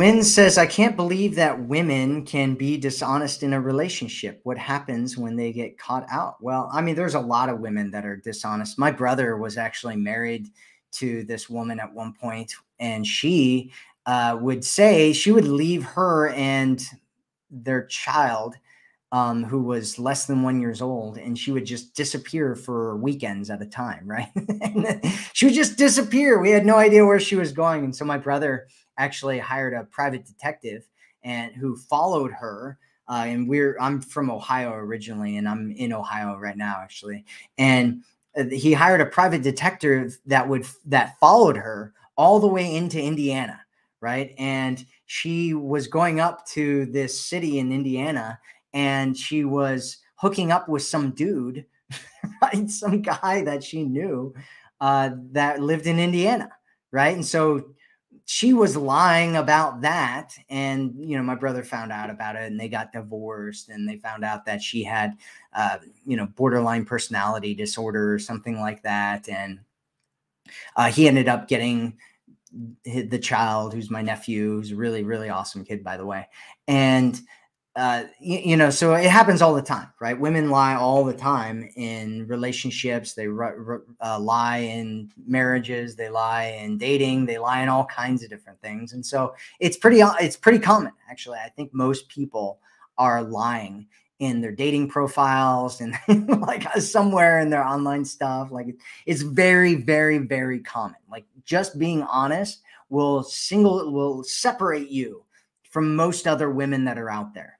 Wynn says, I can't believe that women can be dishonest in a relationship. What happens when they get caught out? Well, I mean, there's a lot of women that are dishonest. My brother was actually married to this woman at one point, and she uh, would say she would leave her and their child, um, who was less than one years old, and she would just disappear for weekends at a time, right? she would just disappear. We had no idea where she was going. And so my brother, actually hired a private detective and who followed her. Uh, and we're I'm from Ohio originally, and I'm in Ohio right now actually. And uh, he hired a private detective that would that followed her all the way into Indiana, right? And she was going up to this city in Indiana, and she was hooking up with some dude, right? Some guy that she knew uh, that lived in Indiana, right? And so she was lying about that and you know my brother found out about it and they got divorced and they found out that she had uh, you know borderline personality disorder or something like that and uh, he ended up getting the child who's my nephew who's a really really awesome kid by the way and uh, you, you, know, so it happens all the time, right? Women lie all the time in relationships. They uh, lie in marriages. They lie in dating. They lie in all kinds of different things, and so it's pretty uh, it's pretty common actually. I think most people are lying in their dating profiles and like uh, somewhere in their online stuff. Like it's very, very, very common. Like just being honest will single will separate you from most other women that are out there.